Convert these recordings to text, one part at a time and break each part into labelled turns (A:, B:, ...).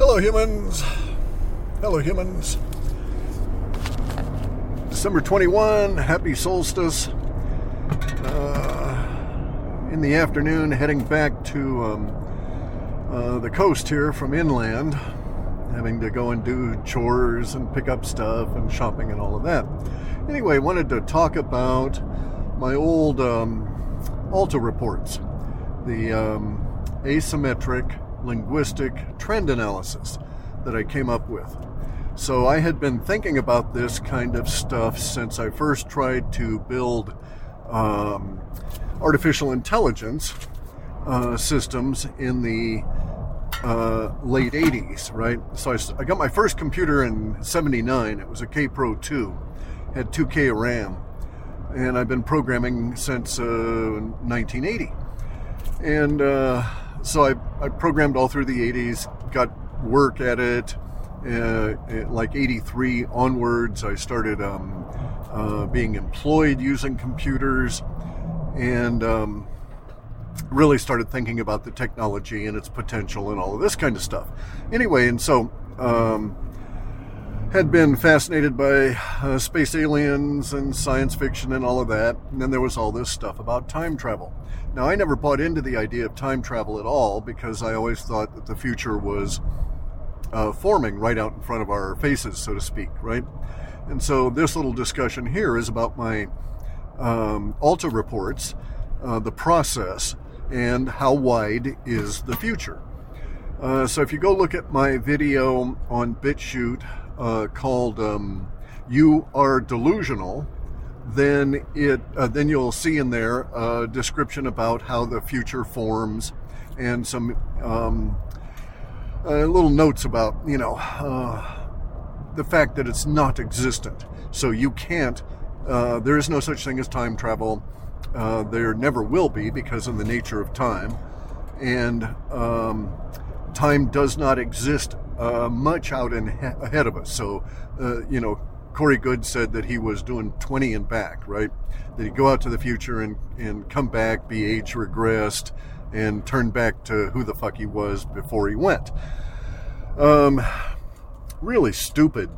A: Hello, humans. Hello, humans. December 21, happy solstice. Uh, in the afternoon, heading back to um, uh, the coast here from inland, having to go and do chores and pick up stuff and shopping and all of that. Anyway, wanted to talk about my old um, Alta reports, the um, asymmetric linguistic trend analysis that I came up with. So I had been thinking about this kind of stuff since I first tried to build um, artificial intelligence uh, systems in the uh, late 80s, right? So I, I, got my first computer in 79. It was a Kaypro 2, had 2K of RAM, and I've been programming since uh, 1980. And uh, so I, I programmed all through the 80s, got work at it. Uh, like 83 onwards, I started um, uh, being employed using computers and um, really started thinking about the technology and its potential and all of this kind of stuff. Anyway, and so um, had been fascinated by uh, space aliens and science fiction and all of that. And then there was all this stuff about time travel. Now, I never bought into the idea of time travel at all because I always thought that the future was uh, forming right out in front of our faces, so to speak, right? And so this little discussion here is about my um, Alta reports, uh, the process, and how wide is the future. Uh, so if you go look at my video on BitChute uh, called um, "You Are Delusional," then it uh, then you'll see in there a description about how the future forms and some um, uh, little notes about you know uh, the fact that it's not existent. So you can't. Uh, there is no such thing as time travel. Uh, there never will be because of the nature of time, and um, time does not exist uh, much out in ahead of us. So you know Corey Goode said that he was doing 20 and back, right? That he'd go out to the future and, and come back, be age regressed, and turn back to who the fuck he was before he went. Um, really stupid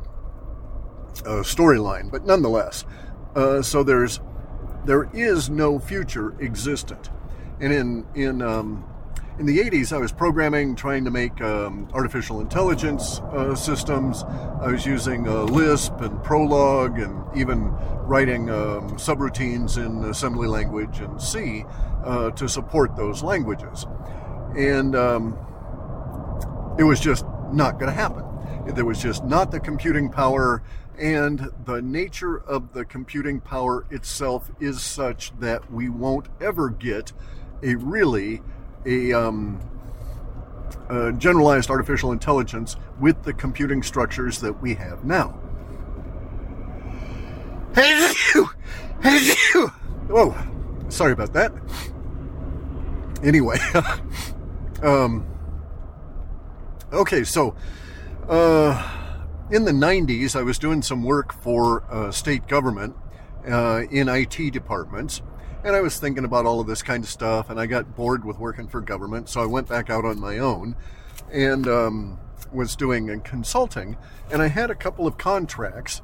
A: uh, storyline, but nonetheless. Uh, so there's there is no future existent, and in in um, in the 80s, I was programming, trying to make um, artificial intelligence uh, systems. I was using uh, Lisp and Prolog and even writing um, subroutines in assembly language and C uh, to support those languages. And um, it was just not going to happen. There was just not the computing power, and the nature of the computing power itself is such that we won't ever get a really a, um, generalized artificial intelligence with the computing structures that we have now. Whoa, sorry about that. Anyway, um, okay, so uh, in the 90s, I was doing some work for uh, state government uh, in IT departments and I was thinking about all of this kind of stuff, and I got bored with working for government, so I went back out on my own and um, was doing consulting. And I had a couple of contracts,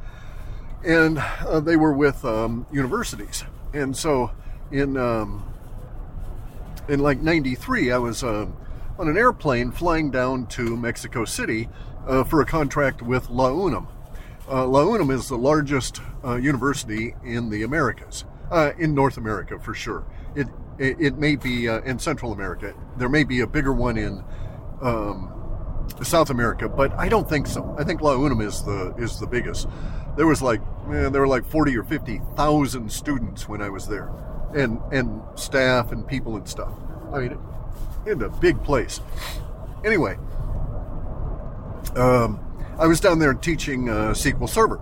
A: and uh, they were with um, universities. And so in um, in like '93, I was uh, on an airplane flying down to Mexico City uh, for a contract with La UNAM. Uh, La UNAM is the largest uh, university in the Americas uh, in North America for sure. It it, it may be uh, in Central America. There may be a bigger one in um, South America, but I don't think so. I think La UNAM is the is the biggest. There was like man, there were like forty or fifty thousand students when I was there, and and staff and people and stuff. I mean, in a big place. Anyway, um, I was down there teaching uh, SQL Server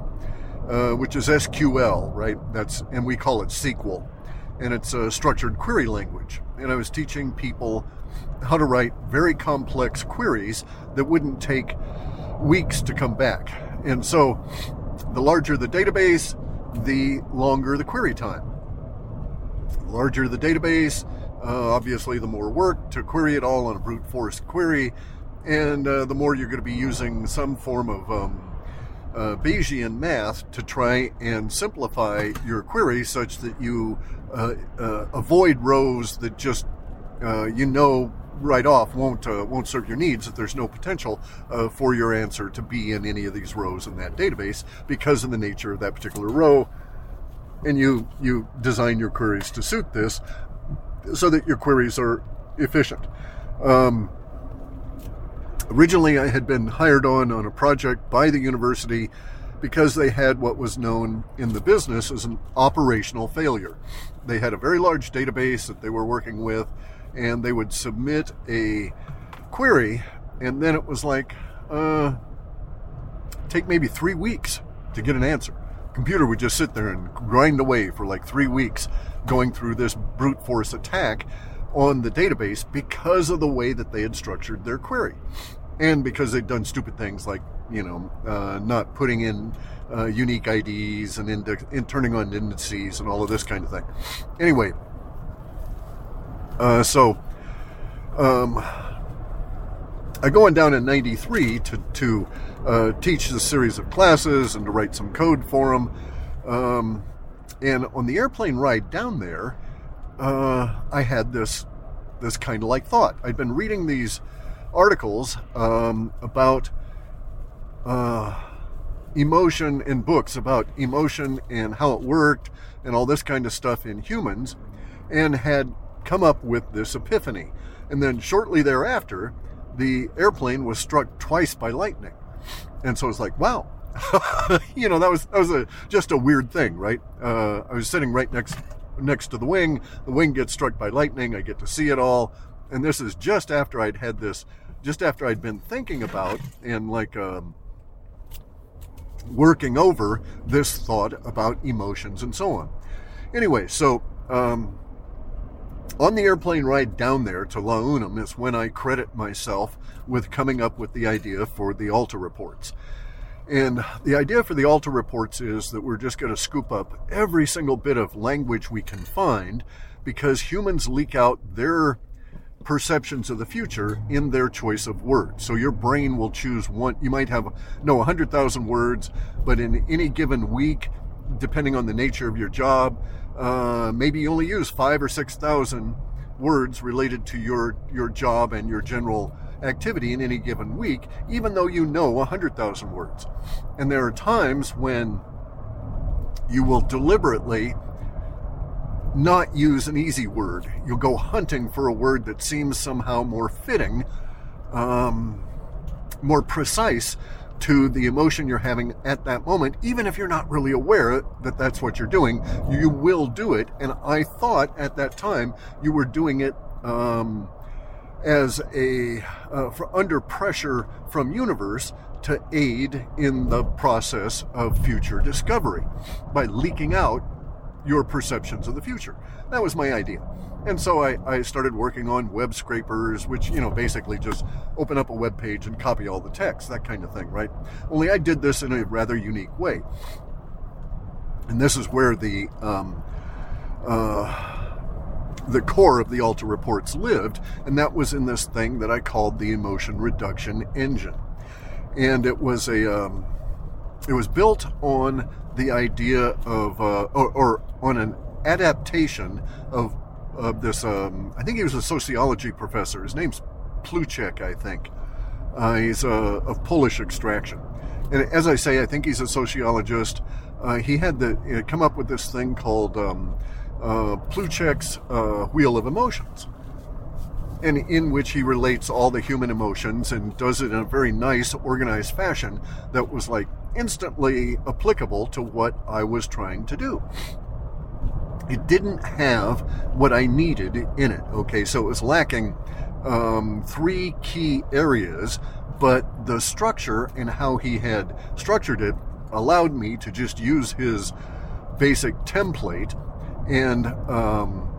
A: uh, which is SQL, right? That's and we call it SQL, and it's a structured query language. And I was teaching people how to write very complex queries that wouldn't take weeks to come back. And so, the larger the database, the longer the query time. The larger the database, uh, obviously, the more work to query it all on a brute force query. and uh, the more you're going to be using some form of um, uh, Bayesian math to try and simplify your query such that you uh, uh, avoid rows that just uh, you know right off won't uh, won't serve your needs if there's no potential uh, for your answer to be in any of these rows in that database because of the nature of that particular row. And you you design your queries to suit this so that your queries are efficient. Um, originally i had been hired on on a project by the university because they had what was known in the business as an operational failure they had a very large database that they were working with and they would submit a query, and then it was like, uh, take maybe three weeks to get an answer. Computer would just sit there and grind away for like three weeks going through this brute force attack on the database because of the way that they had structured their query. And because they'd done stupid things like, you know, uh, not putting in uh, unique IDs and, index, and turning on indices and all of this kind of thing. Anyway, uh, so, um, I go on down in 93 to, to uh, teach a series of classes and to write some code for them. Um, and on the airplane ride down there, uh, I had this this kind of like thought. I'd been reading these articles um, about uh, emotion in books about emotion and how it worked and all this kind of stuff in humans, and had come up with this epiphany. And then shortly thereafter, the airplane was struck twice by lightning. And so it's like, wow, you know, that was that was a just a weird thing, right? Uh, I was sitting right next next to the wing. The wing gets struck by lightning. I get to see it all, and this is just after I'd had this, just after I'd been thinking about and like um, working over this thought about emotions and so on. Anyway, so um, on the airplane ride down there to La UNAM is when I credit myself with coming up with the idea for the Alta reports. And the idea for the Alta reports is that we're just going to scoop up every single bit of language we can find because humans leak out their perceptions of the future in their choice of words. So your brain will choose one, you might have, no, 100,000 words, but in any given week, depending on the nature of your job, uh, maybe you only use five or six thousand words related to your your job and your general activity in any given week, even though you know a hundred thousand words. And there are times when you will deliberately not use an easy word. You'll go hunting for a word that seems somehow more fitting, um, more precise to the emotion you're having at that moment, even if you're not really aware that that's what you're doing, you will do it. And I thought at that time you were doing it um, as a uh, for under pressure from universe to aid in the process of future discovery by leaking out your perceptions of the future. That was my idea. And so I, I started working on web scrapers, which, you know, basically just open up a web page and copy all the text, that kind of thing, right? Only I did this in a rather unique way. And this is where the um, uh, the core of the Alta reports lived, and that was in this thing that I called the emotion reduction engine. And it was a um, it was built on the idea of uh, or, or on an adaptation of of this. Um, I think he was a sociology professor. His name's Plutchik, I think. Uh, he's uh, of Polish extraction, and as I say, I think he's a sociologist. Uh, he had the uh, come up with this thing called um, uh, Plutchik's uh, Wheel of Emotions, and in which he relates all the human emotions and does it in a very nice, organized fashion that was like instantly applicable to what I was trying to do it didn't have what I needed in it. Okay, so it was lacking um, three key areas, but the structure and how he had structured it allowed me to just use his basic template and um,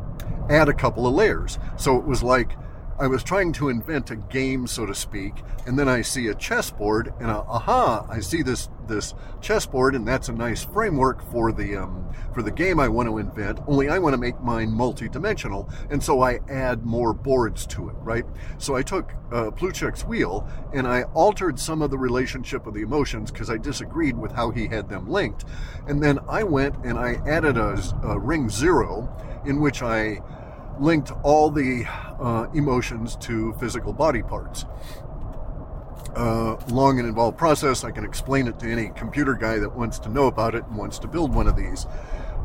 A: add a couple of layers. So it was like I was trying to invent a game, so to speak, and then I see a chessboard, and a, aha, I see this this chessboard, and that's a nice framework for the um, for the game I want to invent. Only I want to make mine multi-dimensional, and so I add more boards to it, right? So I took uh, Plutchik's wheel and I altered some of the relationship of the emotions because I disagreed with how he had them linked, and then I went and I added a, a ring zero in which I linked all the uh, emotions to physical body parts. Uh, long and involved process. I can explain it to any computer guy that wants to know about it and wants to build one of these.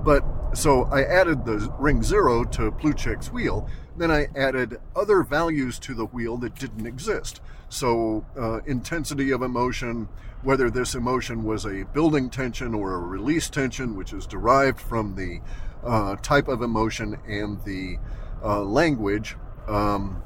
A: But so I added the ring zero to Plutchik's wheel. Then I added other values to the wheel that didn't exist. So uh, intensity of emotion, whether this emotion was a building tension or a release tension, which is derived from the uh, type of emotion and the uh, language um,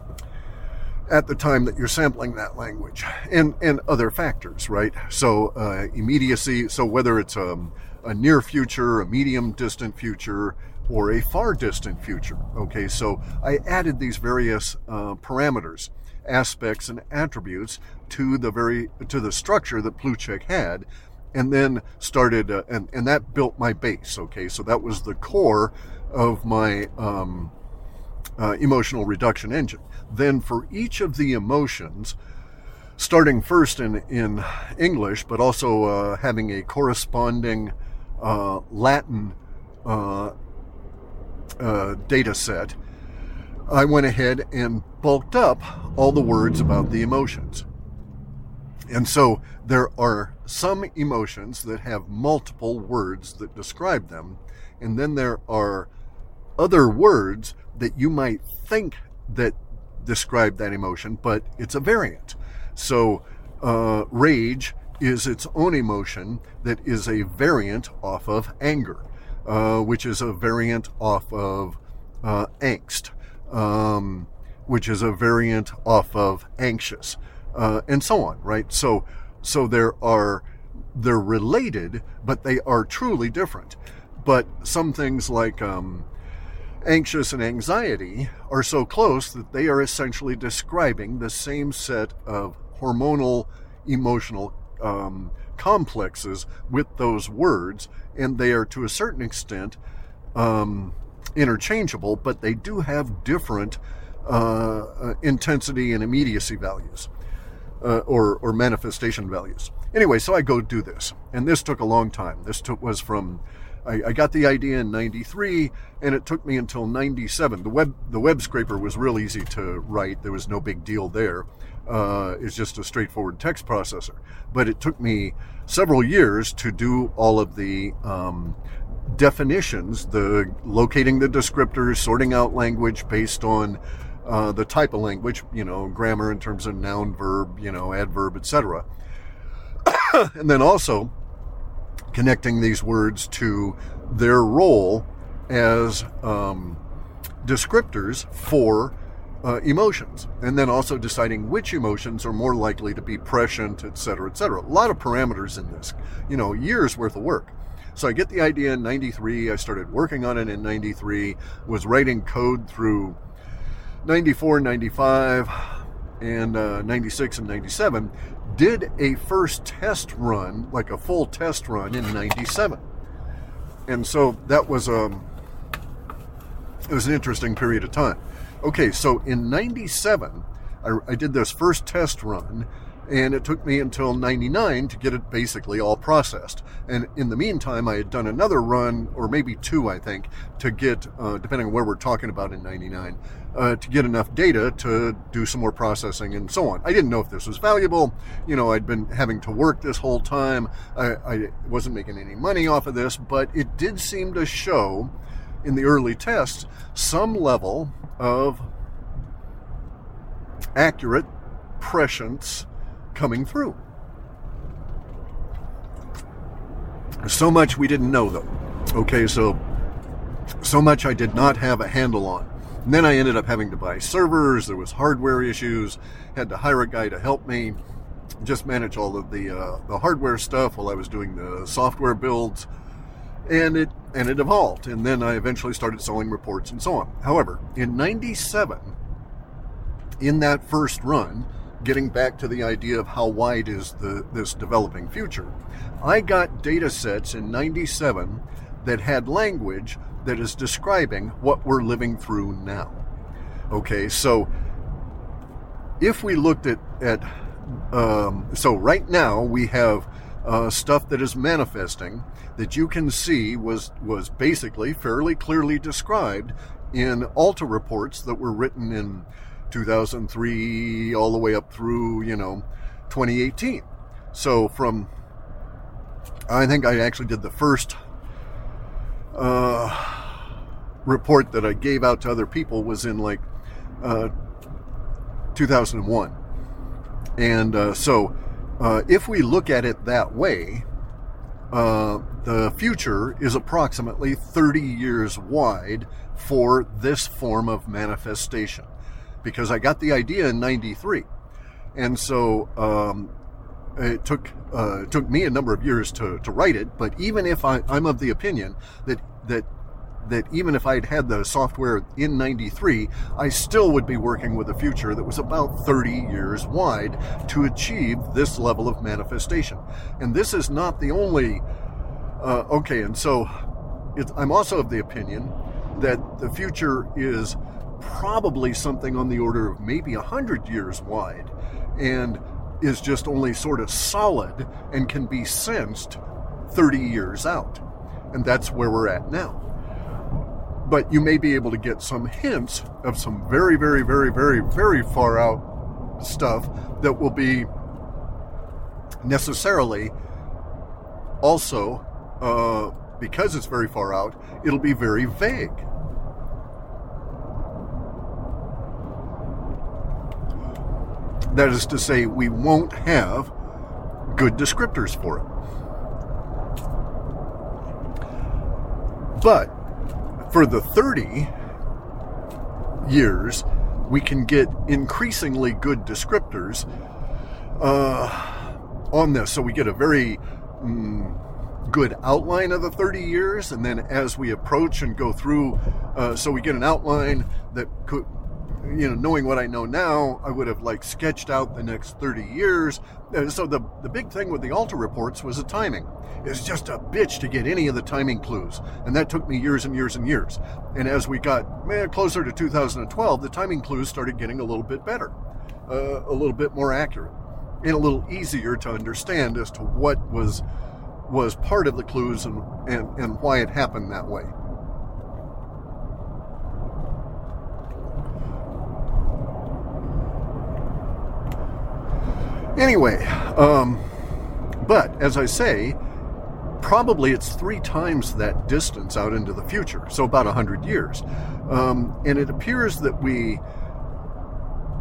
A: at the time that you're sampling that language, and and other factors, right? So uh, immediacy. So whether it's um, a near future, a medium distant future, or a far distant future. Okay, so I added these various uh, parameters, aspects, and attributes to the very to the structure that Plutchik had, and then started uh, and and that built my base. Okay, so that was the core of my um, uh, emotional reduction engine. Then for each of the emotions, starting first in, in English, but also uh, having a corresponding uh, Latin uh, uh, data set, I went ahead and bulked up all the words about the emotions. And so there are some emotions that have multiple words that describe them, and then there are other words that you might think that describe that emotion, but it's a variant. So, uh, rage is its own emotion that is a variant off of anger, uh, which is a variant off of uh, angst, um, which is a variant off of anxious, uh, and so on. Right. So, so there are they're related, but they are truly different. But some things like um, anxious and anxiety are so close that they are essentially describing the same set of hormonal emotional um, complexes with those words, and they are to a certain extent um, interchangeable, but they do have different uh, uh, intensity and immediacy values. Uh, or, or manifestation values. Anyway, so I go do this, and this took a long time. This took, was from I, I got the idea in 93 and it took me until 97. The web, the web scraper was real easy to write. There was no big deal there. Uh, it's just a straightforward text processor. But it took me several years to do all of the um, definitions, the locating the descriptors, sorting out language based on uh, the type of language, you know, grammar in terms of noun, verb, you know, adverb, etc. and then also connecting these words to their role as um, descriptors for uh, emotions, and then also deciding which emotions are more likely to be prescient, et cetera, et cetera. A lot of parameters in this, you know, years worth of work. So I get the idea in 93. I started working on it in 93, was writing code through 94, 95, and uh, 96 and 97 did a first test run, like a full test run in 97. And so that was um it was an interesting period of time. Okay, so in 97, I, I did this first test run and it took me until 99 to get it basically all processed. And in the meantime, I had done another run, or maybe two, I think, to get, uh, depending on where we're talking about in 99, uh, to get enough data to do some more processing and so on. I didn't know if this was valuable. You know, I'd been having to work this whole time. I, I wasn't making any money off of this, but it did seem to show in the early tests some level of accurate prescience coming through. So much we didn't know, though. Okay, so so much I did not have a handle on. And then I ended up having to buy servers. There was hardware issues. Had to hire a guy to help me just manage all of the uh, the hardware stuff while I was doing the software builds. And it and it evolved. And then I eventually started selling reports and so on. However, in '97, in that first run, getting back to the idea of how wide is the this developing future, I got data sets in 97 that had language that is describing what we're living through now. Okay, so if we looked at, at um, so right now we have uh, stuff that is manifesting that you can see was was basically fairly clearly described in Alta reports that were written in 2003 all the way up through you know 2018. So from I think I actually did the first uh, report that I gave out to other people was in like uh, 2001. And uh, so, uh, if we look at it that way, uh, the future is approximately 30 years wide for this form of manifestation. Because I got the idea in 93. And so, um, it took uh, it took me a number of years to, to write it, but even if I, I'm of the opinion that that that even if I'd had the software in 93, I still would be working with a future that was about 30 years wide to achieve this level of manifestation. And this is not the only. Uh, okay, and so I'm also of the opinion that the future is probably something on the order of maybe 100 years wide and is just only sort of solid and can be sensed 30 years out. And that's where we're at now but you may be able to get some hints of some very, very, very, very, very far out stuff that will be necessarily also, uh, because it's very far out, it'll be very vague. That is to say, we won't have good descriptors for it. But for the 30 years, we can get increasingly good descriptors uh, on this. So we get a very mm, good outline of the 30 years, and then as we approach and go through, uh, so we get an outline that could you know, knowing what I know now, I would have like sketched out the next 30 years. And so the, the big thing with the Alta reports was the timing. It's just a bitch to get any of the timing clues. And that took me years and years and years. And as we got man, closer to 2012, the timing clues started getting a little bit better, uh, a little bit more accurate, and a little easier to understand as to what was was part of the clues and, and, and why it happened that way. Anyway, um, but as I say, probably it's three times that distance out into the future, so about 100 years. Um, and it appears that we,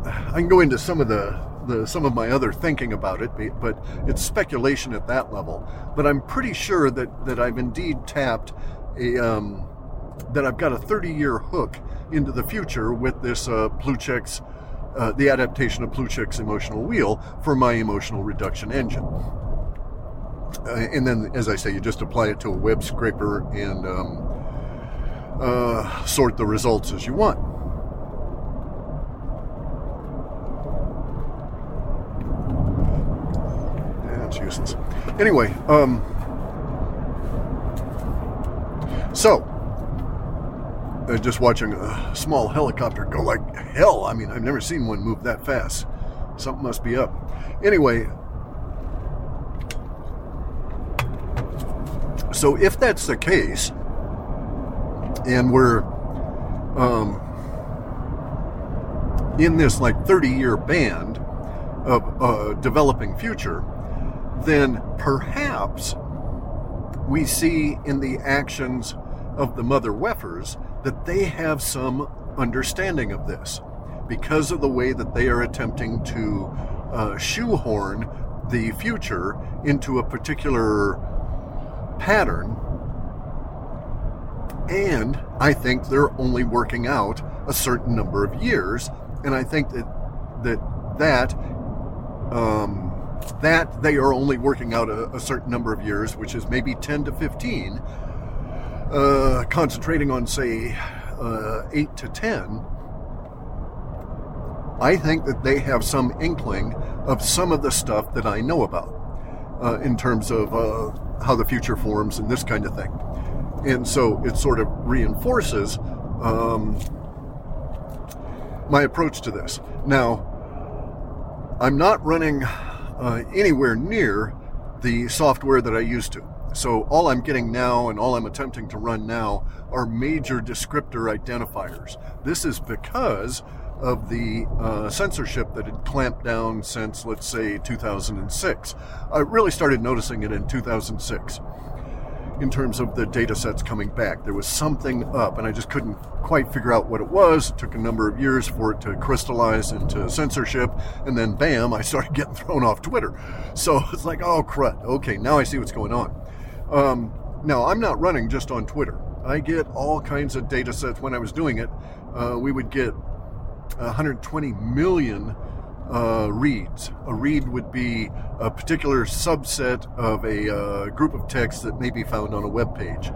A: I can go into some of the, the, some of my other thinking about it, but it's speculation at that level. But I'm pretty sure that, that I've indeed tapped a, um, that I've got a 30 year hook into the future with this uh, Plutchik's uh, the adaptation of Plutchik's emotional wheel for my emotional reduction engine. Uh, and then, as I say, you just apply it to a web scraper and um, uh, sort the results as you want. That's useless. Anyway, um, so uh, just watching a small helicopter go like hell. I mean, I've never seen one move that fast. Something must be up. Anyway, so if that's the case, and we're um, in this like 30 year band of uh, developing future, then perhaps we see in the actions of the mother Wefers that they have some understanding of this because of the way that they are attempting to uh, shoehorn the future into a particular pattern. And I think they're only working out a certain number of years. And I think that that that um, that they are only working out a, a, certain number of years, which is maybe 10 to 15, uh, concentrating on, say, uh, 8 to 10, I think that they have some inkling of some of the stuff that I know about uh, in terms of uh, how the future forms and this kind of thing. And so it sort of reinforces um, my approach to this. Now, I'm not running uh, anywhere near the software that I used to. So all I'm getting now and all I'm attempting to run now are major descriptor identifiers. This is because of the uh, censorship that had clamped down since, let's say, 2006. I really started noticing it in 2006 in terms of the data sets coming back. There was something up, and I just couldn't quite figure out what it was. It took a number of years for it to crystallize into censorship, and then bam, I started getting thrown off Twitter. So it's like, oh crud, okay, now I see what's going on. Um, now, I'm not running just on Twitter. I get all kinds of data sets. When I was doing it, uh, we would get 120 million uh, reads. A read would be a particular subset of a uh, group of texts that may be found on a web page.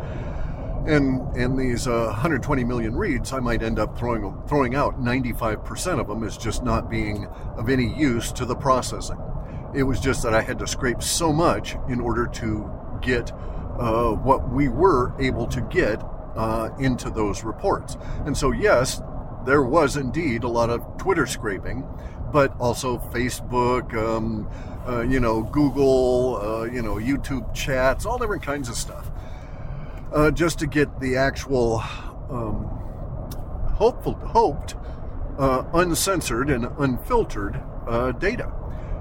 A: And and these uh, 120 million reads, I might end up throwing throwing out 95% of them as just not being of any use to the processing. It was just that I had to scrape so much in order to get uh, what we were able to get uh, into those reports. And so, yes, there was indeed a lot of Twitter scraping, but also Facebook, um, uh, you know, Google, uh, you know, YouTube chats, all different kinds of stuff, uh, just to get the actual um, hopeful, hoped uh, uncensored and unfiltered uh, data.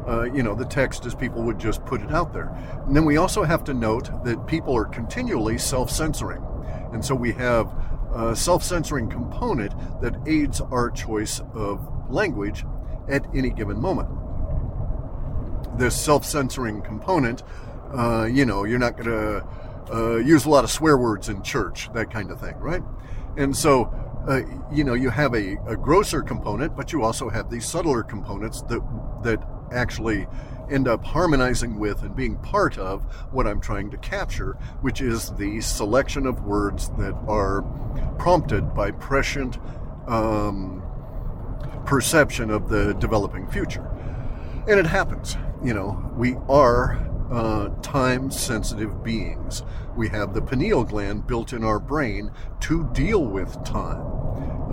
A: Uh, you know, the text as people would just put it out there. And then we also have to note that people are continually self censoring. And so we have a self censoring component that aids our choice of language at any given moment. This self censoring component, uh, you know, you're not going to uh, use a lot of swear words in church, that kind of thing, right? And so, uh, you know, you have a, a grosser component, but you also have these subtler components that that actually end up harmonizing with and being part of what I'm trying to capture, which is the selection of words that are prompted by prescient um, perception of the developing future. And it happens. You know, we are uh, time sensitive beings. We have the pineal gland built in our brain to deal with time,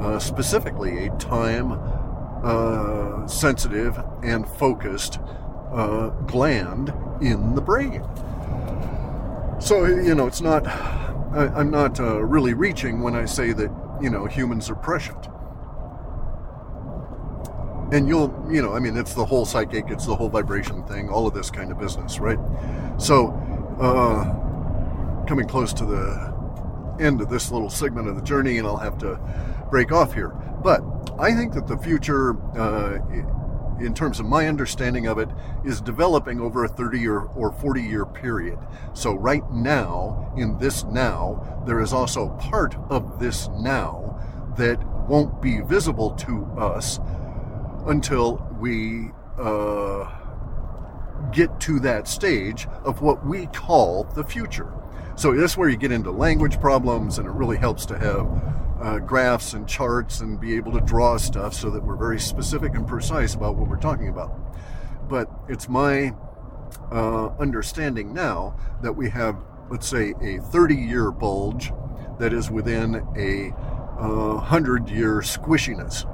A: uh, specifically a time uh, sensitive and focused uh, gland in the brain. So, you know, it's not, I, am not uh, really reaching when I say that, you know, humans are prescient. And you'll, you know, I mean, it's the whole psychic, it's the whole vibration thing, all of this kind of business, right? So, uh, coming close to the end of this little segment of the journey, and I'll have to break off here. But I think that the future, uh, in terms of my understanding of it, is developing over a 30 or, or 40 year period. So, right now, in this now, there is also part of this now that won't be visible to us until we uh, get to that stage of what we call the future. So, that's where you get into language problems, and it really helps to have uh, graphs and charts and be able to draw stuff so that we're very specific and precise about what we're talking about. But it's my uh, understanding now that we have, let's say, a 30 year bulge that is within a uh, 100 year squishiness.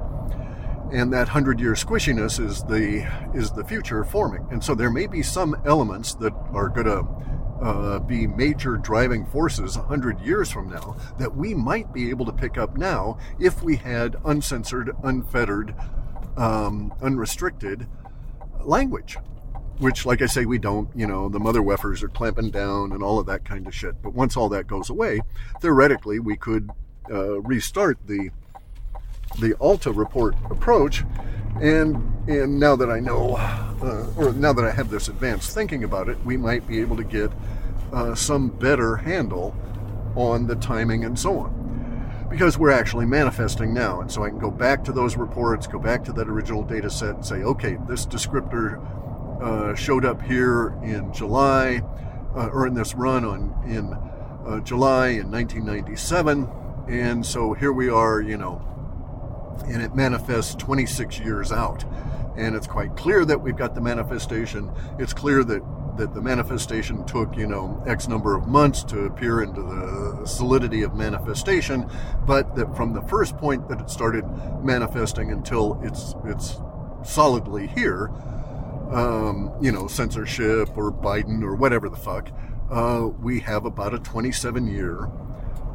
A: And that 100 year squishiness is the is the future forming. And so there may be some elements that are going to uh, be major driving forces 100 years from now that we might be able to pick up now if we had uncensored, unfettered, um, unrestricted language. Which, like I say, we don't. You know, the mother weffers are clamping down and all of that kind of shit. But once all that goes away, theoretically, we could uh, restart the the Alta report approach and and now that I know, uh, or now that I have this advanced thinking about it, we might be able to get uh, some better handle on the timing and so on. Because we're actually manifesting now. And so I can go back to those reports, go back to that original data set and say, okay, this descriptor uh, showed up here in July, uh, or in this run on in uh, July in 1997. And so here we are, you know, and it manifests 26 years out. And it's quite clear that we've got the manifestation. It's clear that that the manifestation took, you know, X number of months to appear into the solidity of manifestation, but that from the first point that it started manifesting until it's it's solidly here, um, you know, censorship or Biden or whatever the fuck, uh, we have about a 27 year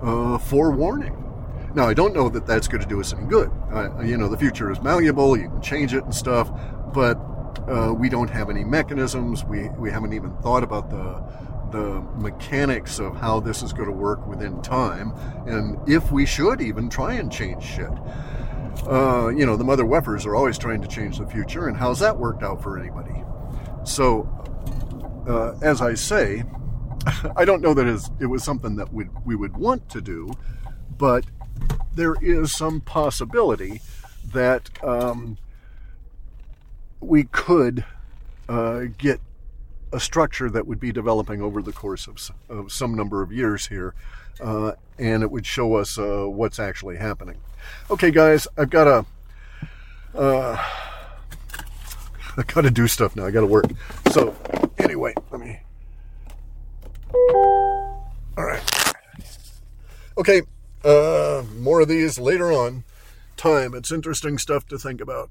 A: uh, forewarning. Now, I don't know that that's going to do us any good. Uh, you know, the future is malleable, you can change it and stuff, but uh, we don't have any mechanisms. We, we haven't even thought about the, the mechanics of how this is going to work within time, and if we should even try and change shit. Uh, you know, the mother weffers are always trying to change the future, and how's that worked out for anybody? So, uh, as I say, I don't know that it was something that we'd, we would want to do, but there is some possibility that um, we could uh, get a structure that would be developing over the course of, of some number of years here, uh, and it would show us uh, what's actually happening. Okay, guys, I've got to. Uh, I got to do stuff now. I got to work. So, anyway, let me. All right. Okay, uh, more of these later on. Time. It's interesting stuff to think about.